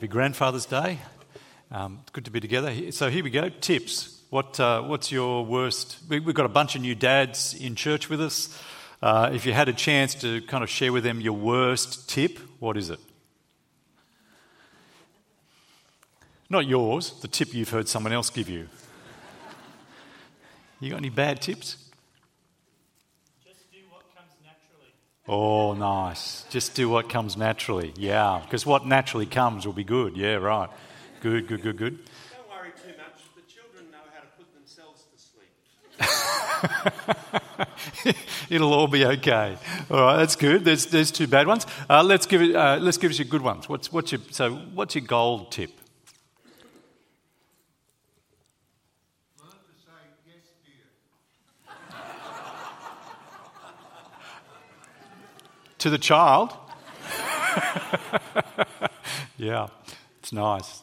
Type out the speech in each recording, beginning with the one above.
Happy Grandfather's Day. Um, it's good to be together. So here we go. Tips. What, uh, what's your worst? We, have got a bunch of new dads in church with us. Uh, if you had a chance to kind of share with them your worst tip, what is it? Not yours, the tip you've heard someone else give you. You got any bad tips? Oh, nice. Just do what comes naturally. Yeah, because what naturally comes will be good. Yeah, right. Good, good, good, good. Don't worry too much. The children know how to put themselves to sleep. It'll all be okay. All right, that's good. There's, there's two bad ones. Uh, let's give it. Uh, let's give us your good ones. What's, what's your so? What's your gold tip? To the child. yeah, it's nice.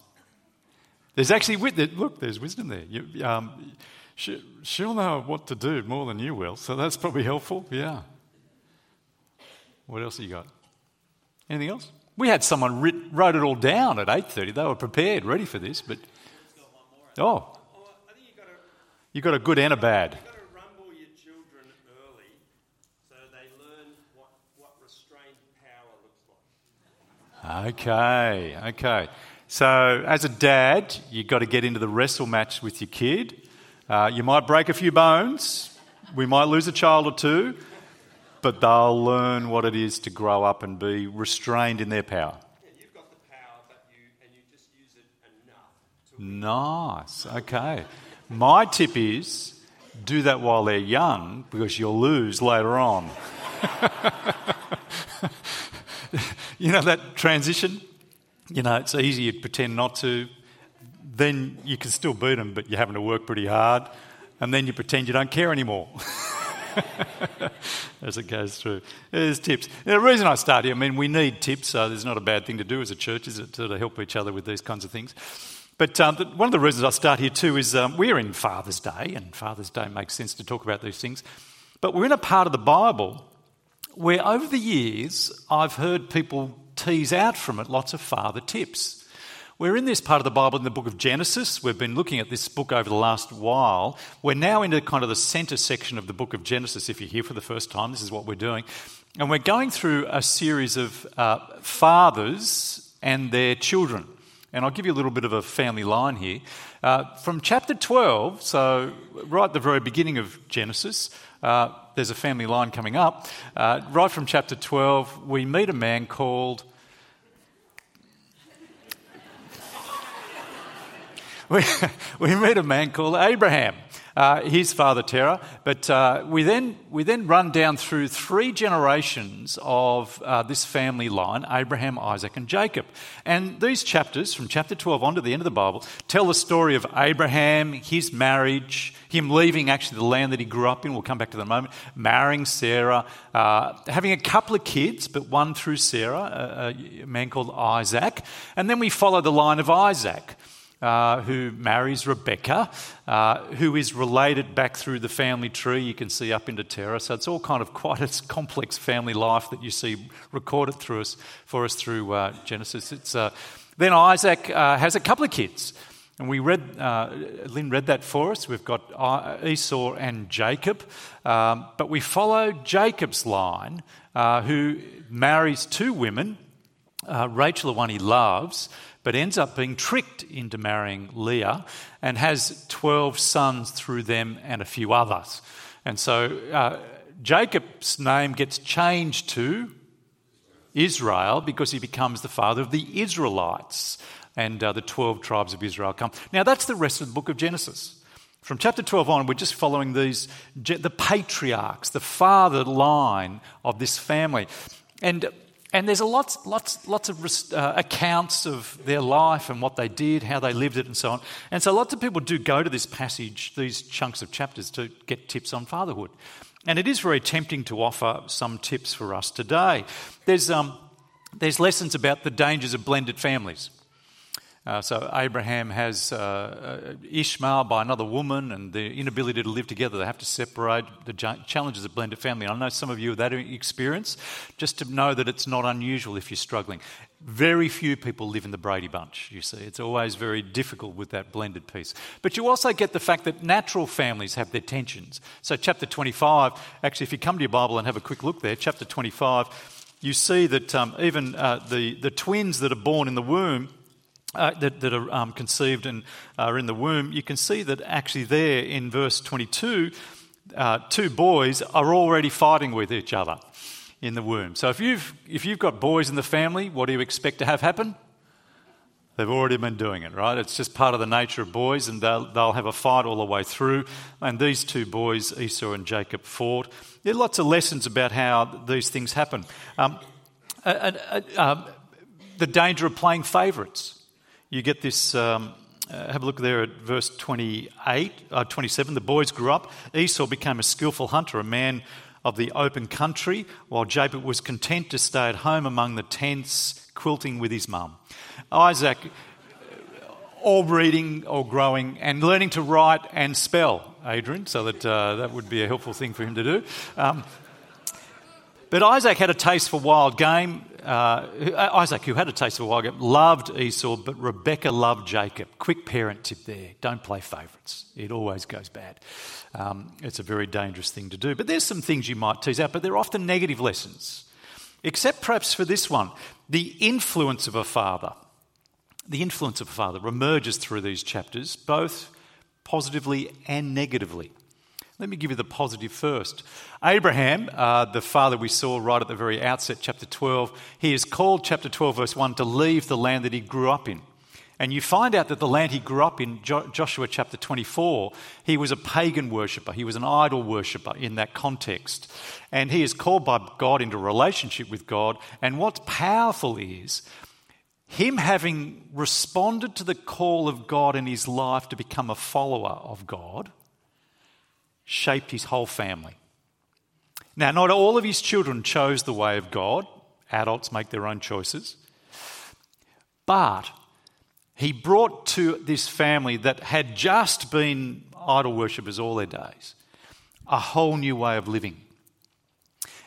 There's actually, look, there's wisdom there. You, um, she, she'll know what to do more than you will, so that's probably helpful. Yeah. What else have you got? Anything else? We had someone writ, wrote it all down at 8.30. They were prepared, ready for this, but... Oh. You got a good and a bad. Okay, okay. So, as a dad, you've got to get into the wrestle match with your kid. Uh, you might break a few bones, we might lose a child or two, but they'll learn what it is to grow up and be restrained in their power. Yeah, you've got the power, but you, and you just use it enough. Nice, okay. My tip is do that while they're young because you'll lose later on. you know that transition? You know, it's easy to pretend not to. Then you can still beat them, but you're having to work pretty hard. And then you pretend you don't care anymore. as it goes through. There's tips. the reason I start here, I mean, we need tips, so there's not a bad thing to do as a church, is it, to help each other with these kinds of things. But um, one of the reasons I start here too is um, we're in Father's Day, and Father's Day makes sense to talk about these things. But we're in a part of the Bible where over the years I've heard people tease out from it lots of father tips. We're in this part of the Bible in the book of Genesis. We've been looking at this book over the last while. We're now into kind of the centre section of the book of Genesis. If you're here for the first time, this is what we're doing. And we're going through a series of uh, fathers and their children. And I'll give you a little bit of a family line here. Uh, from chapter 12, so right at the very beginning of Genesis, uh, there's a family line coming up. Uh, right from chapter 12, we meet a man called. we, we meet a man called Abraham uh, his father Terah. But uh, we, then, we then run down through three generations of uh, this family line Abraham, Isaac, and Jacob. And these chapters, from chapter 12 on to the end of the Bible, tell the story of Abraham, his marriage, him leaving actually the land that he grew up in. We'll come back to that in a moment. Marrying Sarah, uh, having a couple of kids, but one through Sarah, a, a man called Isaac. And then we follow the line of Isaac uh, who marries Rebecca, uh, who is related back through the family tree. You can see up into Terah. So it's all kind of quite a complex family life that you see recorded through us for us through uh, Genesis. It's, uh, then Isaac uh, has a couple of kids. And we read, Lynn read that for us. We've got Esau and Jacob. Um, but we follow Jacob's line, who marries two women, Rachel, the one he loves, but ends up being tricked into marrying Leah and has 12 sons through them and a few others. And so uh, Jacob's name gets changed to Israel because he becomes the father of the Israelites. And uh, the 12 tribes of Israel come. Now, that's the rest of the book of Genesis. From chapter 12 on, we're just following these, the patriarchs, the father line of this family. And and there's a lots, lots, lots of uh, accounts of their life and what they did, how they lived it, and so on. And so lots of people do go to this passage, these chunks of chapters, to get tips on fatherhood. And it is very tempting to offer some tips for us today. There's, um, there's lessons about the dangers of blended families. Uh, so Abraham has uh, uh, Ishmael by another woman and the inability to live together. They have to separate the challenges of blended family. I know some of you have that experience, just to know that it's not unusual if you're struggling. Very few people live in the Brady Bunch, you see. It's always very difficult with that blended piece. But you also get the fact that natural families have their tensions. So, chapter 25, actually, if you come to your Bible and have a quick look there, chapter 25, you see that um, even uh, the, the twins that are born in the womb uh, that, that, are um, conceived and are in the womb, you can see that actually there in verse 22, uh, two boys are already fighting with each other in the womb. So if you've, if you've got boys in the family, what do you expect to have happen? They've already been doing it, right? It's just part of the nature of boys, and they'll, they'll have a fight all the way through. And these two boys, Esau and Jacob, fought. There are lots of lessons about how these things happen. Um, uh, uh, the danger of playing favourites you get this. Um, uh, have a look there at verse 28, uh, 27. The boys grew up. Esau became a skillful hunter, a man of the open country, while Jacob was content to stay at home among the tents, quilting with his mum. Isaac, uh, all reading or growing and learning to write and spell, Adrian, so that uh, that would be a helpful thing for him to do. Um, but Isaac had a taste for wild game. Uh, Isaac, who had a taste for wild loved Esau, but Rebecca loved Jacob. Quick parent tip there don't play favourites, it always goes bad. Um, it's a very dangerous thing to do. But there's some things you might tease out, but they're often negative lessons, except perhaps for this one the influence of a father. The influence of a father emerges through these chapters, both positively and negatively. Let me give you the positive first. Abraham, uh, the father we saw right at the very outset, chapter 12, he is called, chapter 12, verse 1, to leave the land that he grew up in. And you find out that the land he grew up in, Joshua chapter 24, he was a pagan worshipper. He was an idol worshipper in that context. And he is called by God into relationship with God. And what's powerful is him having responded to the call of God in his life to become a follower of God shaped his whole family. Now, not all of his children chose the way of God, adults make their own choices, but he brought to this family that had just been idol worshippers all their days a whole new way of living.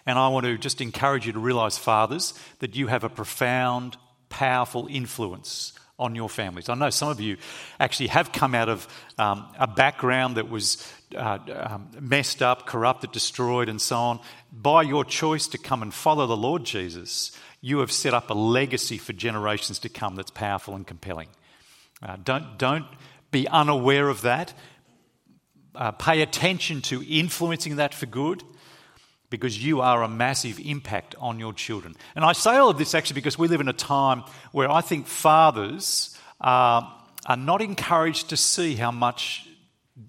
And I want to just encourage you to realize, fathers, that you have a profound, powerful influence on your families. I know some of you actually have come out of um, a background that was uh, um, messed up, corrupted, destroyed, and so on, by your choice to come and follow the Lord Jesus, you have set up a legacy for generations to come that's powerful and compelling. Uh, don't, don't be unaware of that. Uh, pay attention to influencing that for good because you are a massive impact on your children. And I say all of this actually because we live in a time where I think fathers are, are not encouraged to see how much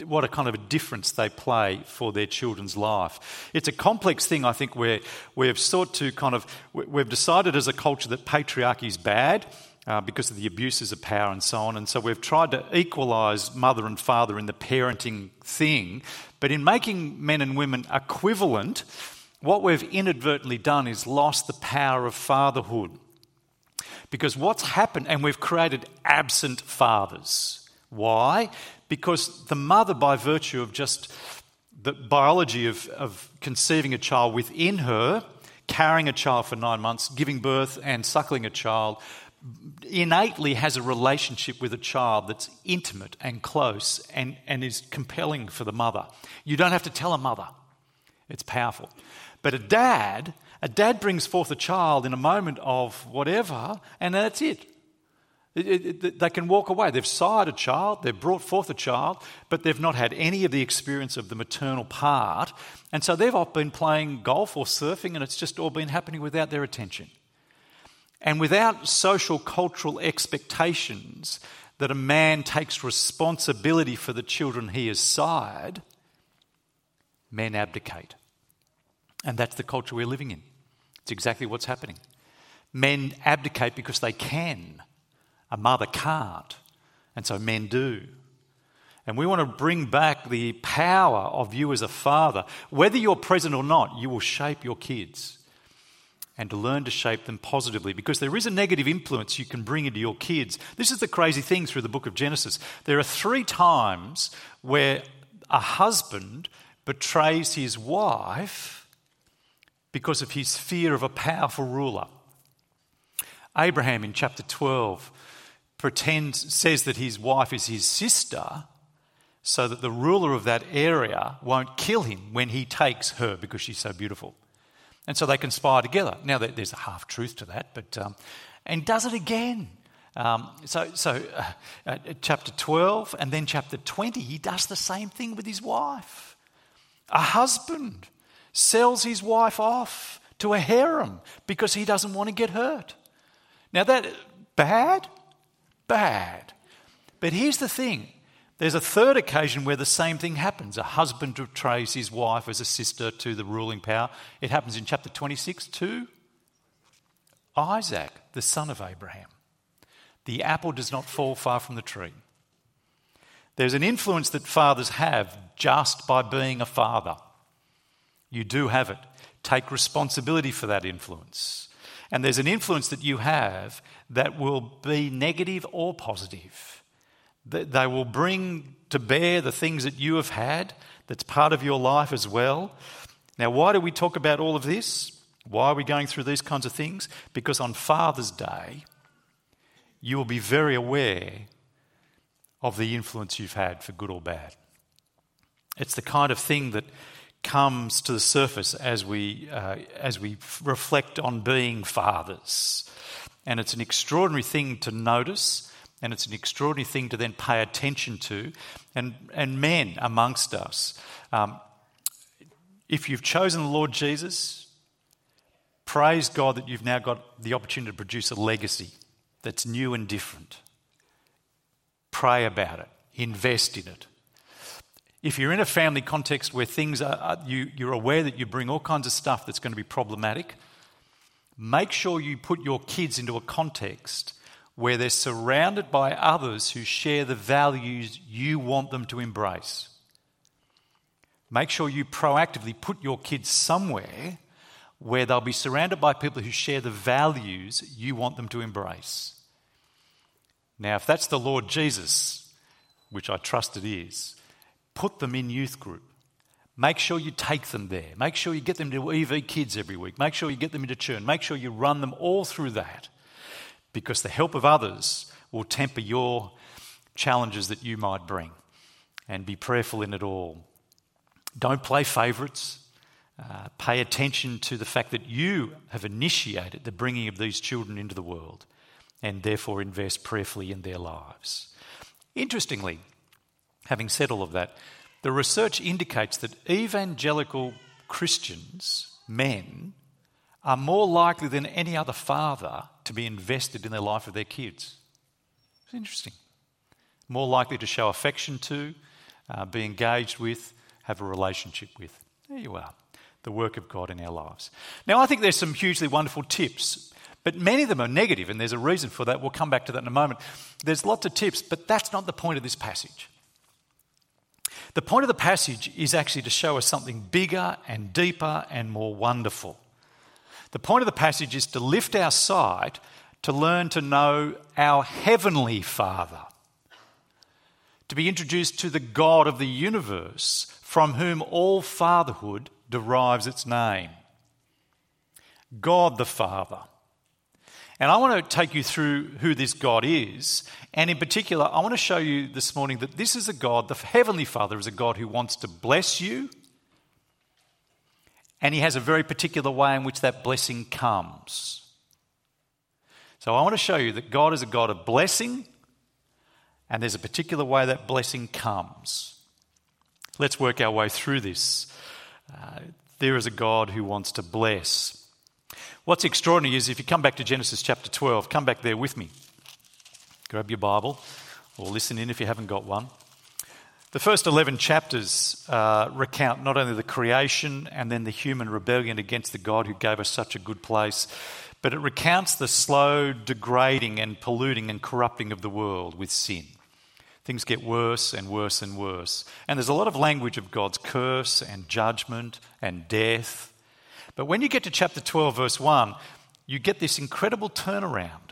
what a kind of a difference they play for their children's life. It's a complex thing, I think, where we've sought to kind of, we've decided as a culture that patriarchy is bad. Uh, because of the abuses of power and so on. And so we've tried to equalise mother and father in the parenting thing. But in making men and women equivalent, what we've inadvertently done is lost the power of fatherhood. Because what's happened, and we've created absent fathers. Why? Because the mother, by virtue of just the biology of, of conceiving a child within her, carrying a child for nine months, giving birth and suckling a child, innately has a relationship with a child that's intimate and close and, and is compelling for the mother. You don't have to tell a mother, it's powerful. But a dad, a dad brings forth a child in a moment of whatever, and that's it. It, it, it, they can walk away. They've sired a child, they've brought forth a child, but they've not had any of the experience of the maternal part. And so they've often been playing golf or surfing, and it's just all been happening without their attention. And without social cultural expectations that a man takes responsibility for the children he has sired, men abdicate. And that's the culture we're living in. It's exactly what's happening. Men abdicate because they can a mother can't, and so men do. And we want to bring back the power of you as a father. Whether you're present or not, you will shape your kids. and to learn to shape them positively because there is a negative influence you can bring into your kids. This is the crazy thing through the book of Genesis. There are three times where a husband betrays his wife because of his fear of a powerful ruler. Abraham in chapter 12 pretends, says that his wife is his sister so that the ruler of that area won't kill him when he takes her because she's so beautiful. And so they conspire together. Now, there's a half truth to that, but, um, and does it again. Um, so, so uh, uh, chapter 12 and then chapter 20, he does the same thing with his wife. A husband sells his wife off to a harem because he doesn't want to get hurt. Now, that bad? Bad. But here's the thing there's a third occasion where the same thing happens. A husband betrays his wife as a sister to the ruling power. It happens in chapter 26 to Isaac, the son of Abraham. The apple does not fall far from the tree. There's an influence that fathers have just by being a father. You do have it. Take responsibility for that influence. And there's an influence that you have that will be negative or positive. They will bring to bear the things that you have had, that's part of your life as well. Now, why do we talk about all of this? Why are we going through these kinds of things? Because on Father's Day, you will be very aware of the influence you've had for good or bad. It's the kind of thing that comes to the surface as we, uh, as we reflect on being fathers. And it's an extraordinary thing to notice and it's an extraordinary thing to then pay attention to. And, and men amongst us, um, if you've chosen the Lord Jesus, praise God that you've now got the opportunity to produce a legacy that's new and different. Pray about it, invest in it. If you're in a family context where things are, you, you're aware that you bring all kinds of stuff that's going to be problematic, make sure you put your kids into a context where they're surrounded by others who share the values you want them to embrace. Make sure you proactively put your kids somewhere where they'll be surrounded by people who share the values you want them to embrace. Now, if that's the Lord Jesus, which I trust it is, put them in youth group. Make sure you take them there. Make sure you get them to EV Kids every week. Make sure you get them into churn. Make sure you run them all through that because the help of others will temper your challenges that you might bring. And be prayerful in it all. Don't play favourites. Uh, pay attention to the fact that you have initiated the bringing of these children into the world and therefore invest prayerfully in their lives. Interestingly, having said all of that, the research indicates that evangelical Christians, men, are more likely than any other father to be invested in the life of their kids. It's interesting. More likely to show affection to, uh, be engaged with, have a relationship with. There you are, the work of God in our lives. Now, I think there's some hugely wonderful tips, but many of them are negative, and there's a reason for that. We'll come back to that in a moment. There's lots of tips, but that's not the point of this passage. The point of the passage is actually to show us something bigger and deeper and more wonderful. The point of the passage is to lift our sight to learn to know our Heavenly Father, to be introduced to the God of the universe from whom all fatherhood derives its name. God the Father. And I want to take you through who this God is. And in particular, I want to show you this morning that this is a God, the Heavenly Father is a God who wants to bless you and He has a very particular way in which that blessing comes. So I want to show you that God is a God of blessing, and there's a particular way that blessing comes. Let's work our way through this. Uh, there is a God who wants to bless. What's extraordinary is if you come back to Genesis chapter 12, come back there with me. Grab your Bible or listen in if you haven't got one. The first 11 chapters uh, recount not only the creation and then the human rebellion against the God who gave us such a good place, but it recounts the slow degrading and polluting and corrupting of the world with sin. Things get worse and worse and worse. And there's a lot of language of God's curse and judgment and death. But when you get to chapter 12, verse 1, you get this incredible turnaround.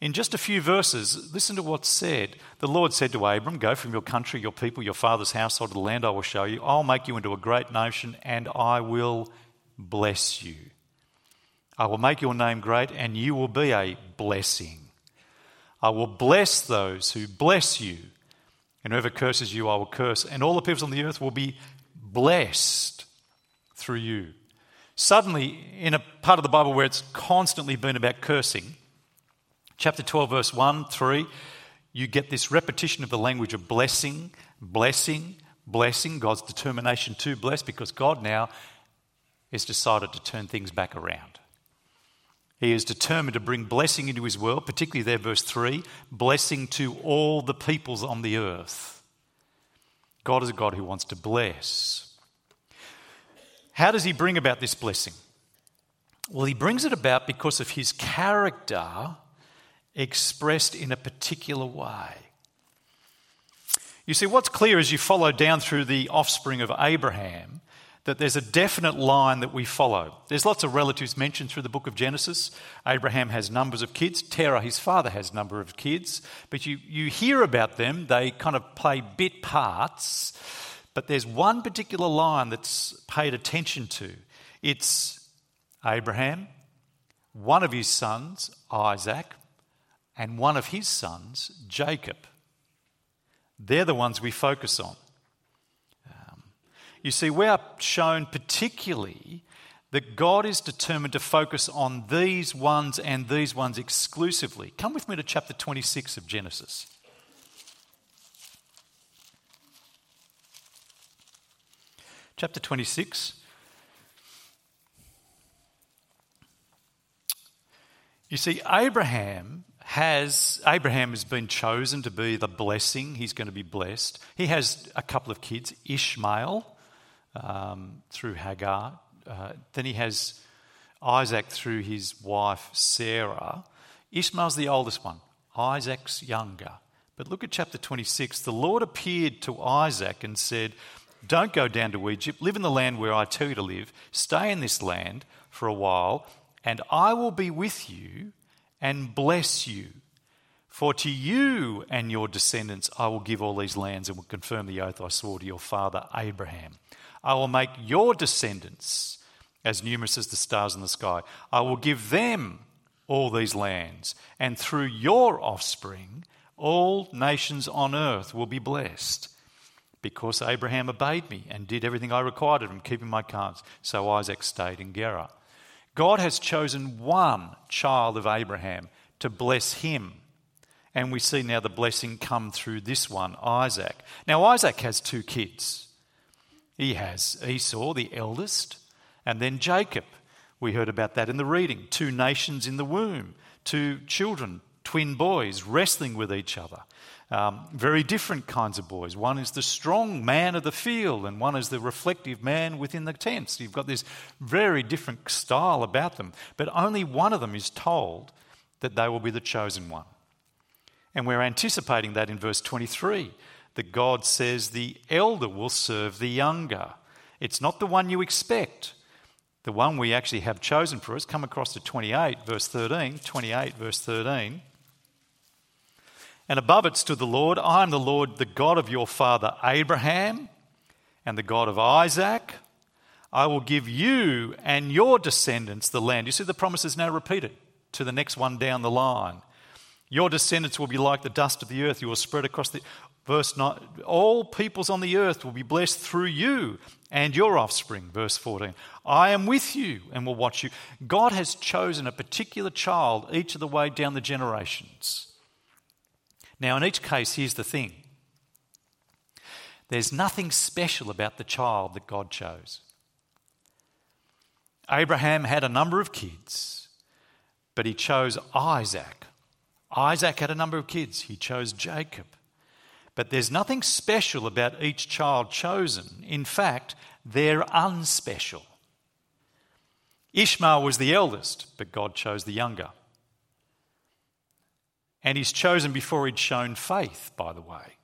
In just a few verses, listen to what's said. The Lord said to Abram, Go from your country, your people, your father's household to the land I will show you. I'll make you into a great nation, and I will bless you. I will make your name great, and you will be a blessing. I will bless those who bless you, and whoever curses you, I will curse, and all the peoples on the earth will be blessed through you. Suddenly, in a part of the Bible where it's constantly been about cursing, chapter 12, verse 1, 3, you get this repetition of the language of blessing, blessing, blessing, God's determination to bless, because God now has decided to turn things back around. He is determined to bring blessing into his world, particularly there, verse 3 blessing to all the peoples on the earth. God is a God who wants to bless. How does he bring about this blessing? Well, he brings it about because of his character expressed in a particular way. You see, what's clear as you follow down through the offspring of Abraham that there's a definite line that we follow. There's lots of relatives mentioned through the book of Genesis. Abraham has numbers of kids. Terah, his father, has a number of kids. But you, you hear about them, they kind of play bit parts. But there's one particular line that's paid attention to. It's Abraham, one of his sons, Isaac, and one of his sons, Jacob. They're the ones we focus on. Um, you see, we are shown particularly that God is determined to focus on these ones and these ones exclusively. Come with me to chapter 26 of Genesis. Chapter 26. You see, Abraham has Abraham has been chosen to be the blessing. He's going to be blessed. He has a couple of kids, Ishmael um, through Hagar. Uh, then he has Isaac through his wife Sarah. Ishmael's the oldest one, Isaac's younger. But look at chapter 26. The Lord appeared to Isaac and said, Don't go down to Egypt. Live in the land where I tell you to live. Stay in this land for a while, and I will be with you and bless you. For to you and your descendants I will give all these lands and will confirm the oath I swore to your father Abraham. I will make your descendants as numerous as the stars in the sky. I will give them all these lands, and through your offspring, all nations on earth will be blessed. Because Abraham obeyed me and did everything I required of him, keeping my commands, so Isaac stayed in Gerar. God has chosen one child of Abraham to bless him. And we see now the blessing come through this one, Isaac. Now, Isaac has two kids. He has Esau, the eldest, and then Jacob. We heard about that in the reading. Two nations in the womb, two children, twin boys, wrestling with each other. Um, very different kinds of boys. One is the strong man of the field, and one is the reflective man within the tents. You've got this very different style about them, but only one of them is told that they will be the chosen one. And we're anticipating that in verse 23 that God says the elder will serve the younger. It's not the one you expect. The one we actually have chosen for us. Come across to 28, verse 13. 28, verse 13. And above it stood the Lord I am the Lord, the God of your father Abraham and the God of Isaac. I will give you and your descendants the land. You see, the promise is now repeated to the next one down the line. Your descendants will be like the dust of the earth. You will spread across the. Verse 9 All peoples on the earth will be blessed through you and your offspring. Verse 14 I am with you and will watch you. God has chosen a particular child each of the way down the generations. Now, in each case, here's the thing there's nothing special about the child that God chose. Abraham had a number of kids, but he chose Isaac. Isaac had a number of kids, he chose Jacob. But there's nothing special about each child chosen. In fact, they're unspecial. Ishmael was the eldest, but God chose the younger. And he's chosen before he'd shown faith, by the way.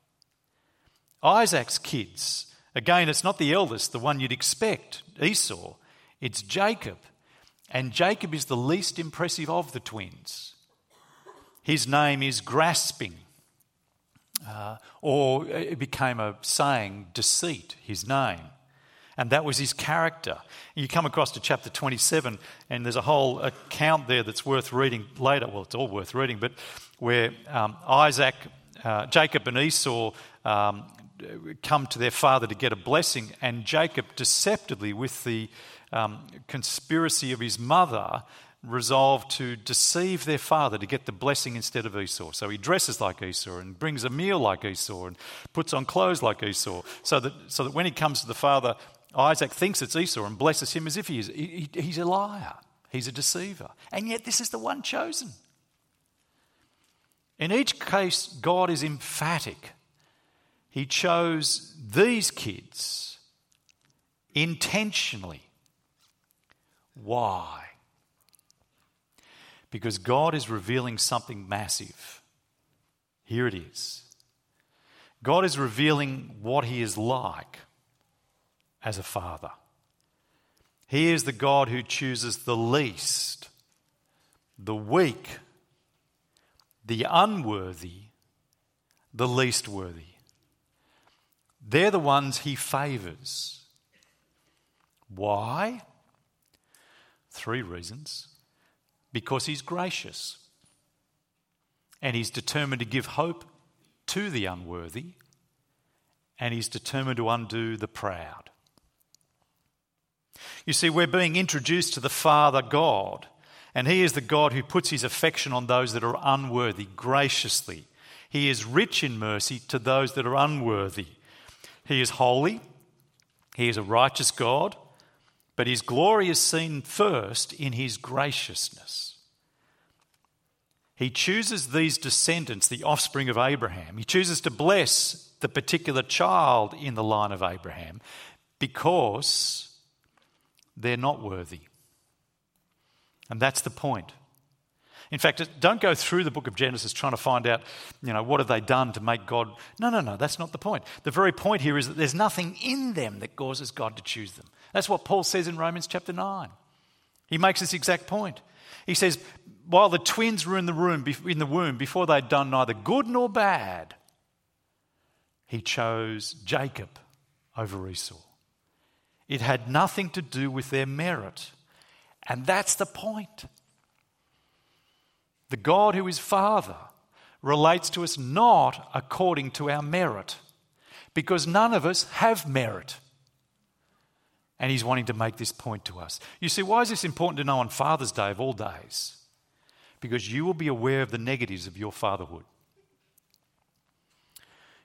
Isaac's kids, again, it's not the eldest, the one you'd expect, Esau. It's Jacob. And Jacob is the least impressive of the twins. His name is grasping, uh, or it became a saying, deceit, his name. And that was his character. You come across to chapter 27, and there's a whole account there that's worth reading later. Well, it's all worth reading, but where um, Isaac, uh, Jacob, and Esau um, come to their father to get a blessing, and Jacob deceptively, with the um, conspiracy of his mother, resolved to deceive their father to get the blessing instead of Esau. So he dresses like Esau and brings a meal like Esau and puts on clothes like Esau, so that, so that when he comes to the father, Isaac thinks it's Esau and blesses him as if he is. He, he's a liar, he's a deceiver. And yet, this is the one chosen. In each case, God is emphatic. He chose these kids intentionally. Why? Because God is revealing something massive. Here it is. God is revealing what He is like as a father. He is the God who chooses the least, the weak, the unworthy, the least worthy. They're the ones he favors. Why? Three reasons. Because he's gracious and he's determined to give hope to the unworthy and he's determined to undo the proud. You see, we're being introduced to the Father God, and He is the God who puts His affection on those that are unworthy graciously. He is rich in mercy to those that are unworthy. He is holy, He is a righteous God, but His glory is seen first in His graciousness. He chooses these descendants, the offspring of Abraham. He chooses to bless the particular child in the line of Abraham because they're not worthy. And that's the point. In fact, don't go through the book of Genesis trying to find out, you know, what have they done to make God. No, no, no, that's not the point. The very point here is that there's nothing in them that causes God to choose them. That's what Paul says in Romans chapter 9. He makes this exact point. He says, while the twins were in the, room, in the womb, before they'd done neither good nor bad, he chose Jacob over Esau. It had nothing to do with their merit. And that's the point. The God who is Father relates to us not according to our merit, because none of us have merit. And He's wanting to make this point to us. You see, why is this important to know on Father's Day of all days? Because you will be aware of the negatives of your fatherhood.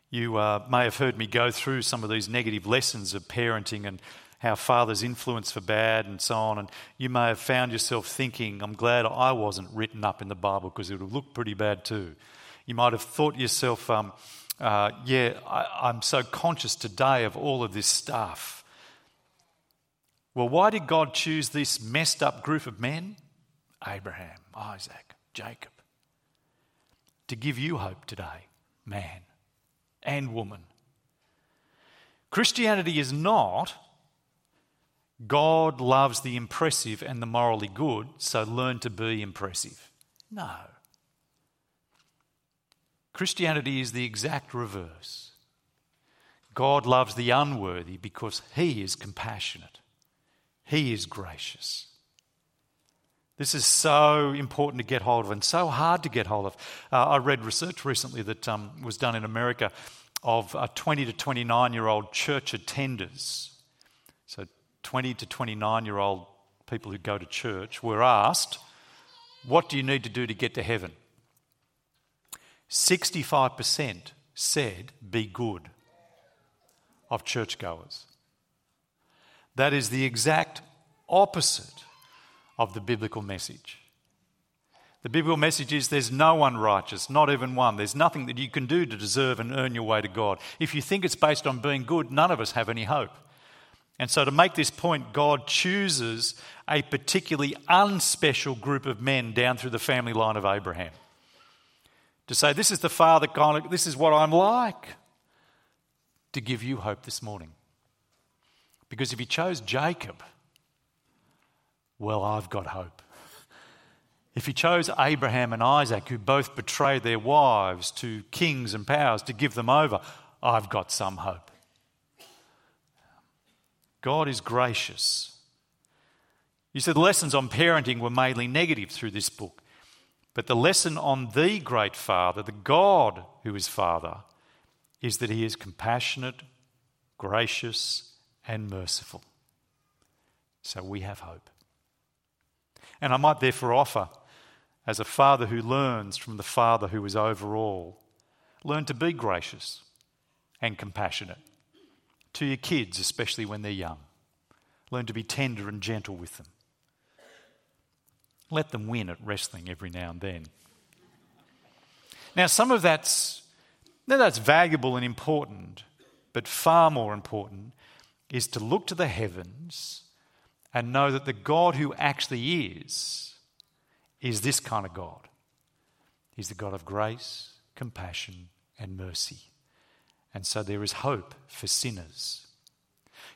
You uh, may have heard me go through some of these negative lessons of parenting and how fathers influence for bad and so on. And you may have found yourself thinking, I'm glad I wasn't written up in the Bible because it would look pretty bad too. You might have thought yourself, um, uh, yeah, I, I'm so conscious today of all of this stuff. Well, why did God choose this messed up group of men? Abraham, Isaac, Jacob. To give you hope today, man and woman. Christianity is not God loves the impressive and the morally good, so learn to be impressive. No. Christianity is the exact reverse. God loves the unworthy because He is compassionate, He is gracious. This is so important to get hold of and so hard to get hold of. Uh, I read research recently that um, was done in America of uh, 20 to 29 year old church attenders 20 to 29 year old people who go to church were asked, What do you need to do to get to heaven? 65% said, Be good of churchgoers. That is the exact opposite of the biblical message. The biblical message is there's no one righteous, not even one. There's nothing that you can do to deserve and earn your way to God. If you think it's based on being good, none of us have any hope. And so, to make this point, God chooses a particularly unspecial group of men down through the family line of Abraham to say, This is the father of, this is what I'm like, to give you hope this morning. Because if he chose Jacob, well, I've got hope. If he chose Abraham and Isaac, who both betrayed their wives to kings and powers to give them over, I've got some hope. God is gracious. You said lessons on parenting were mainly negative through this book. But the lesson on the great Father, the God who is Father, is that he is compassionate, gracious, and merciful. So we have hope. And I might therefore offer, as a father who learns from the Father who is over all, learn to be gracious and compassionate to your kids, especially when they're young. Learn to be tender and gentle with them. Let them win at wrestling every now and then. Now, some of that's, that's valuable and important, but far more important is to look to the heavens and know that the God who actually is, is this kind of God. He's the God of grace, compassion, and mercy. And so there is hope for sinners.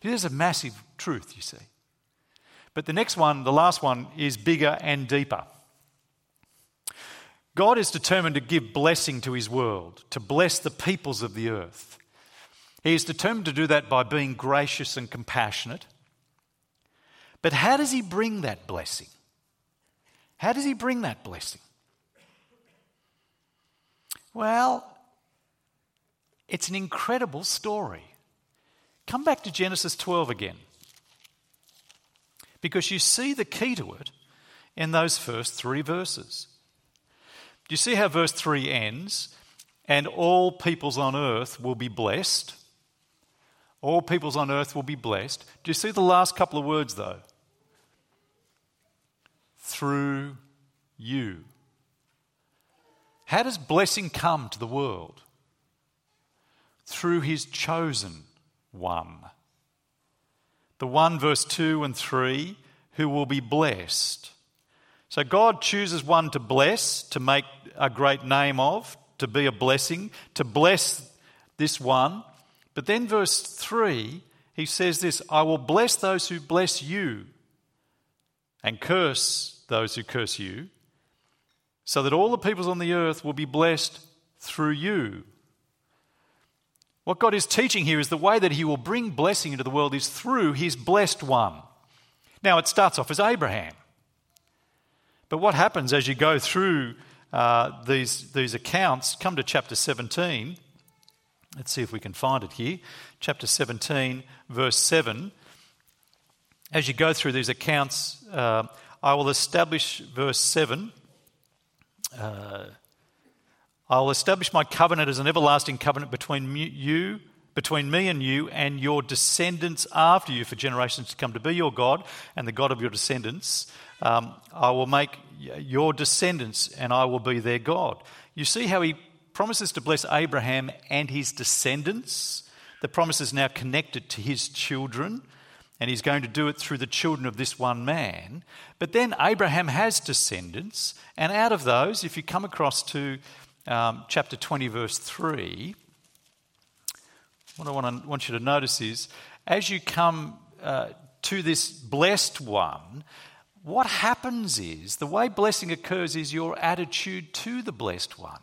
There's a massive truth, you see. But the next one, the last one, is bigger and deeper. God is determined to give blessing to his world, to bless the peoples of the earth. He is determined to do that by being gracious and compassionate. But how does he bring that blessing? How does he bring that blessing? Well, it's an incredible story. Come back to Genesis 12 again because you see the key to it in those first three verses. Do you see how verse 3 ends? And all peoples on earth will be blessed. All peoples on earth will be blessed. Do you see the last couple of words though? Through you. How does blessing come to the world? Through his chosen one the 1 verse 2 and 3 who will be blessed. So God chooses one to bless, to make a great name of, to be a blessing, to bless this one. But then, verse 3, he says this I will bless those who bless you and curse those who curse you, so that all the peoples on the earth will be blessed through you. What God is teaching here is the way that He will bring blessing into the world is through His blessed one. Now, it starts off as Abraham. But what happens as you go through uh, these, these accounts? Come to chapter 17. Let's see if we can find it here. Chapter 17, verse 7. As you go through these accounts, uh, I will establish, verse 7. Uh, I will establish my covenant as an everlasting covenant between you, between me and you, and your descendants after you for generations to come to be your God and the God of your descendants. Um, I will make your descendants and I will be their God. You see how he promises to bless Abraham and his descendants? The promise is now connected to his children, and he's going to do it through the children of this one man. But then Abraham has descendants, and out of those, if you come across to um, chapter 20, verse 3, what I want, to, want you to notice is as you come uh, to this blessed one, what happens is the way blessing occurs is your attitude to the blessed one.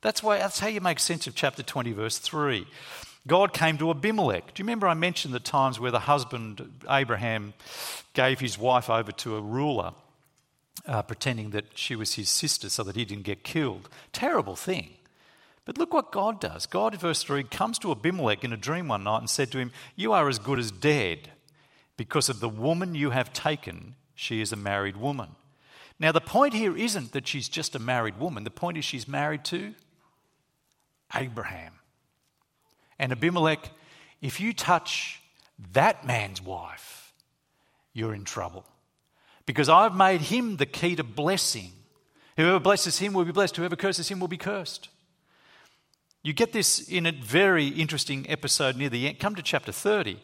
That's, why, that's how you make sense of chapter 20, verse 3. God came to Abimelech. Do you remember I mentioned the times where the husband, Abraham, gave his wife over to a ruler? Uh, pretending that she was his sister so that he didn't get killed. Terrible thing. But look what God does. God, verse 3, comes to Abimelech in a dream one night and said to him, You are as good as dead because of the woman you have taken. She is a married woman. Now, the point here isn't that she's just a married woman. The point is she's married to Abraham. And Abimelech, if you touch that man's wife, you're in trouble because I've made him the key to blessing. Whoever blesses him will be blessed, whoever curses him will be cursed. You get this in a very interesting episode near the end. Come to chapter 30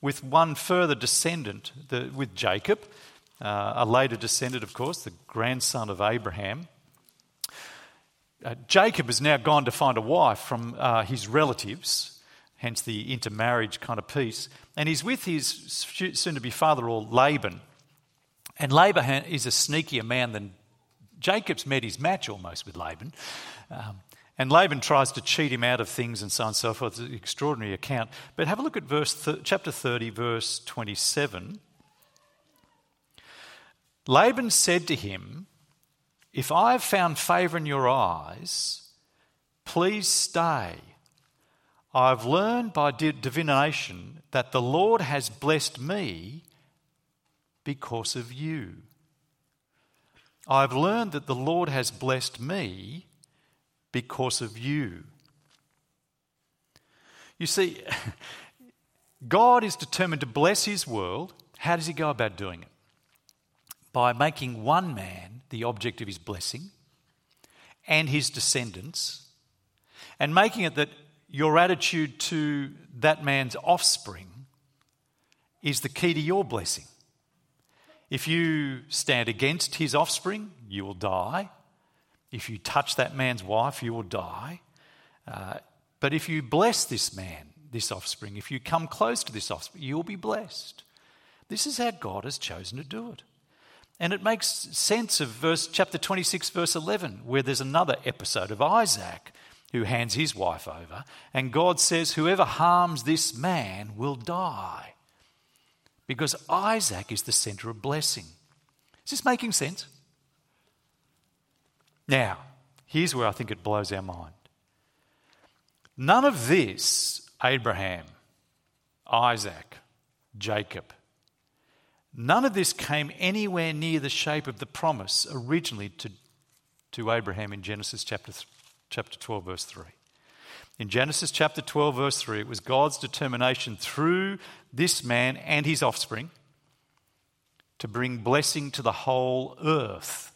with one further descendant, the, with Jacob, uh, a later descendant, of course, the grandson of Abraham. Uh, Jacob has now gone to find a wife from uh, his relatives, hence the intermarriage kind of piece, and he's with his soon to be father in law, Laban. And Laban is a sneakier man than Jacob's met his match almost with Laban. Um, and Laban tries to cheat him out of things and so on and so forth. It's an extraordinary account. But have a look at verse th- chapter 30, verse 27. Laban said to him, If I have found favour in your eyes, please stay. I've learned by divination that the Lord has blessed me because of you. I've learned that the Lord has blessed me because of you. You see, God is determined to bless his world. How does he go about doing it? By making one man the object of his blessing and his descendants, and making it that your attitude to that man's offspring is the key to your blessing. If you stand against his offspring, you will die. If you touch that man's wife, you will die. Uh, but if you bless this man, this offspring, if you come close to this offspring, you'll be blessed. This is how God has chosen to do it. And it makes sense of verse chapter 26, verse 11, where there's another episode of Isaac who hands his wife over, and God says, Whoever harms this man will die. Because Isaac is the center of blessing. Is this making sense? Now, here's where I think it blows our mind. None of this, Abraham, Isaac, Jacob, none of this came anywhere near the shape of the promise originally to, to Abraham in Genesis chapter, chapter 12, verse 3. In Genesis chapter 12, verse 3, it was God's determination through this man and his offspring to bring blessing to the whole earth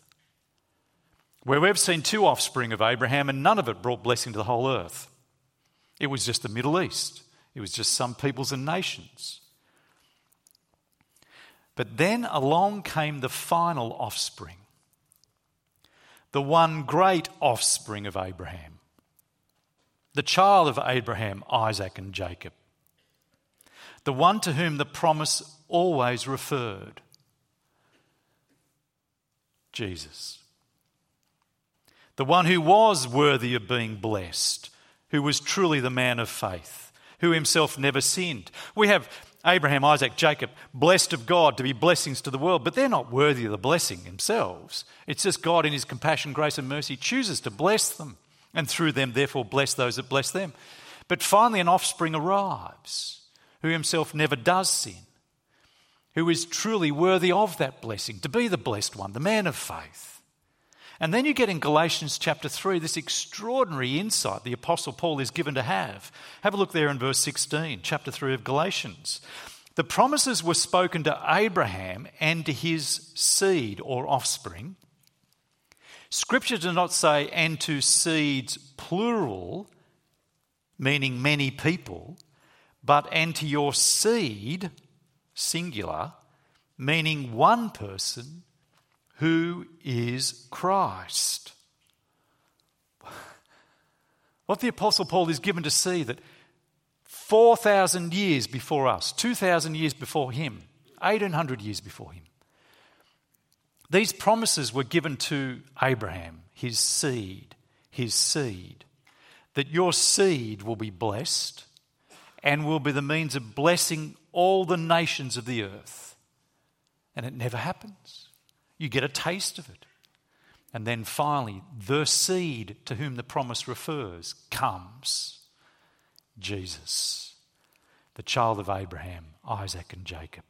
where we've seen two offspring of Abraham and none of it brought blessing to the whole earth. It was just the Middle East, it was just some peoples and nations. But then along came the final offspring, the one great offspring of Abraham, the child of Abraham, Isaac, and Jacob, the one to whom the promise always referred Jesus the one who was worthy of being blessed, who was truly the man of faith, who himself never sinned. We have Abraham, Isaac, Jacob, blessed of God to be blessings to the world, but they're not worthy of the blessing themselves. It's just God, in his compassion, grace, and mercy, chooses to bless them, and through them, therefore, bless those that bless them. But finally, an offspring arrives who himself never does sin, who is truly worthy of that blessing, to be the blessed one, the man of faith. And then you get in Galatians chapter 3 this extraordinary insight the Apostle Paul is given to have. Have a look there in verse 16, chapter 3 of Galatians. The promises were spoken to Abraham and to his seed or offspring. Scripture does not say, and to seeds plural, meaning many people, but and to your seed, singular, meaning one person who is Christ. What the Apostle Paul is given to see that 4,000 years before us, 2,000 years before him, 1,800 years before him, these promises were given to Abraham, his seed, his seed, that your seed will be blessed and will be the means of blessing all the nations of the earth. And it never happens. You get a taste of it. And then finally, the seed to whom the promise refers comes Jesus, the child of Abraham, Isaac, and Jacob.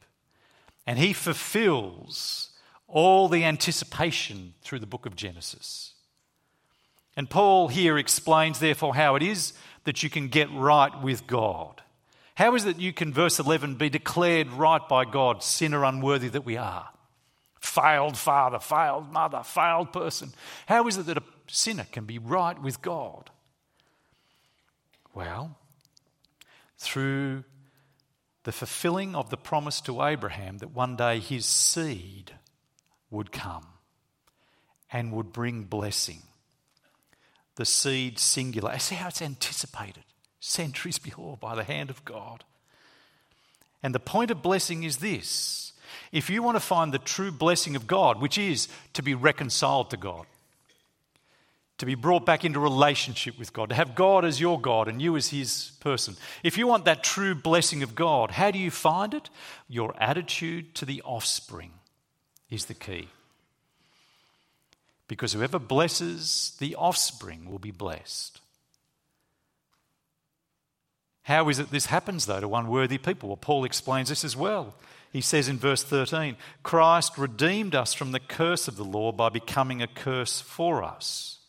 And he fulfills all the anticipation through the book of Genesis. And Paul here explains, therefore, how it is that you can get right with God. How is it you can, verse 11, be declared right by God, sinner unworthy that we are? failed father, failed mother, failed person. How is it that a sinner can be right with God? Well, through the fulfilling of the promise to Abraham that one day his seed would come and would bring blessing. The seed singular. See how it's anticipated centuries before by the hand of God. And the point of blessing is this If you want to find the true blessing of God, which is to be reconciled to God, to be brought back into relationship with God, to have God as your God and you as His person. If you want that true blessing of God, how do you find it? Your attitude to the offspring is the key. Because whoever blesses the offspring will be blessed. How is it this happens, though, to unworthy people? Well, Paul explains this as well. He says in verse 13 Christ redeemed us from the curse of the law by becoming a curse for us.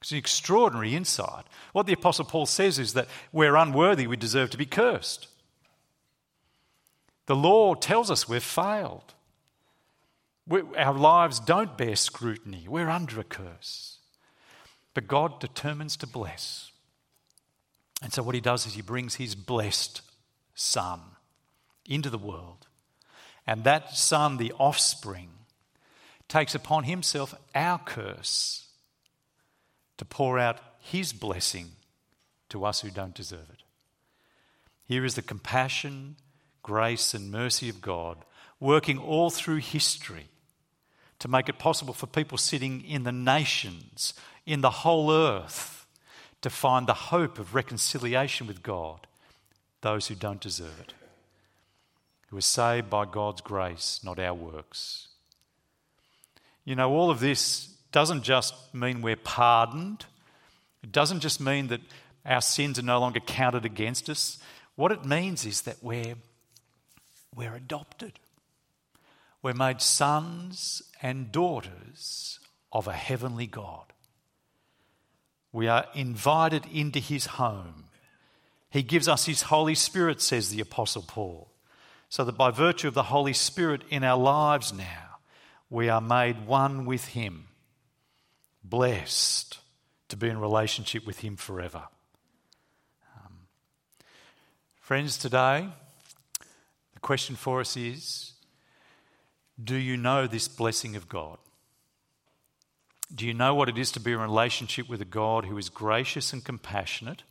It's an extraordinary insight. What the Apostle Paul says is that we're unworthy, we deserve to be cursed. The law tells us we've failed. We our lives don't bear scrutiny, we're under a curse. But God determines to bless. And so, what he does is he brings his blessed son into the world. And that son, the offspring, takes upon himself our curse to pour out his blessing to us who don't deserve it. Here is the compassion, grace, and mercy of God working all through history to make it possible for people sitting in the nations, in the whole earth, to find the hope of reconciliation with God, those who don't deserve it, who are saved by God's grace, not our works. You know, all of this doesn't just mean we're pardoned, it doesn't just mean that our sins are no longer counted against us. What it means is that we're, we're adopted. We're made sons and daughters of a heavenly God. We are invited into his home. He gives us his Holy Spirit, says the Apostle Paul, so that by virtue of the Holy Spirit in our lives now, we are made one with him blessed to be in relationship with Him forever. Um, friends, today, the question for us is Do you know this blessing of God? Do you know what it is to be in relationship with a God who is gracious and compassionate,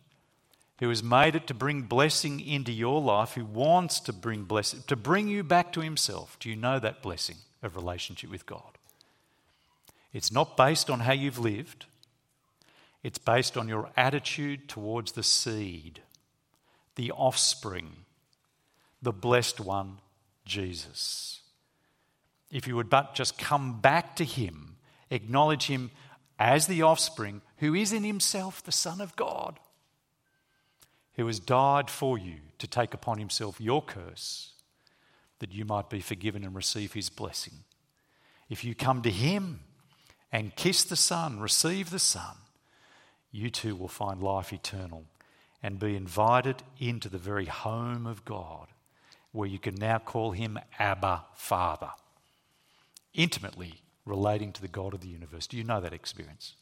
who has made it to bring blessing into your life, who wants to bring blessing, to bring you back to Himself? Do you know that blessing of relationship with God? It's not based on how you've lived, it's based on your attitude towards the seed, the offspring, the blessed one, Jesus. If you would but just come back to Him, acknowledge Him as the offspring, who is in Himself the Son of God, who has died for you to take upon Himself your curse, that you might be forgiven and receive His blessing. If you come to Him, and kiss the Son, receive the Son, you too will find life eternal and be invited into the very home of God, where you can now call him Abba Father, intimately relating to the God of the universe. Do you know that experience?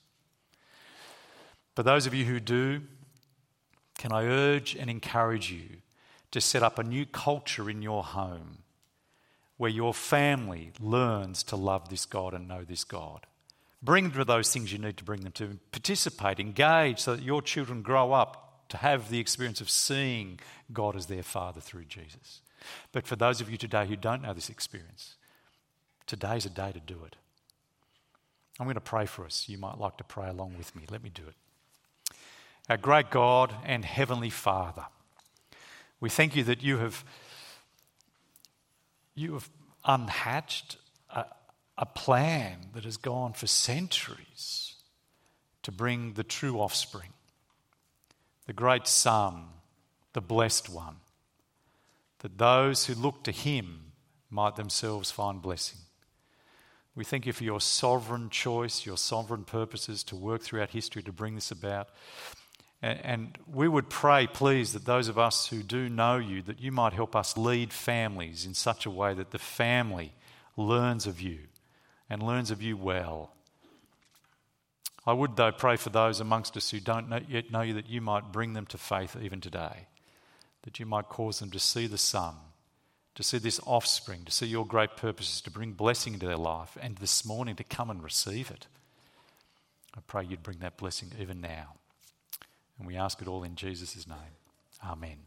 For those of you who do, can I urge and encourage you to set up a new culture in your home where your family learns to love this God and know this God? Bring them those things you need to bring them to. Participate, engage so that your children grow up to have the experience of seeing God as their Father through Jesus. But for those of you today who don't know this experience, today's a day to do it. I'm going to pray for us. You might like to pray along with me. Let me do it. Our great God and Heavenly Father, we thank you that you have, you have unhatched a plan that has gone for centuries to bring the true offspring, the great Son, the blessed one, that those who look to him might themselves find blessing. We thank you for your sovereign choice, your sovereign purposes to work throughout history to bring this about. And we would pray, please, that those of us who do know you, that you might help us lead families in such a way that the family learns of you and learns of you well. I would, though, pray for those amongst us who don't yet know you that you might bring them to faith even today, that you might cause them to see the Son, to see this offspring, to see your great purposes, to bring blessing into their life, and this morning to come and receive it. I pray you'd bring that blessing even now. And we ask it all in Jesus' name. Amen.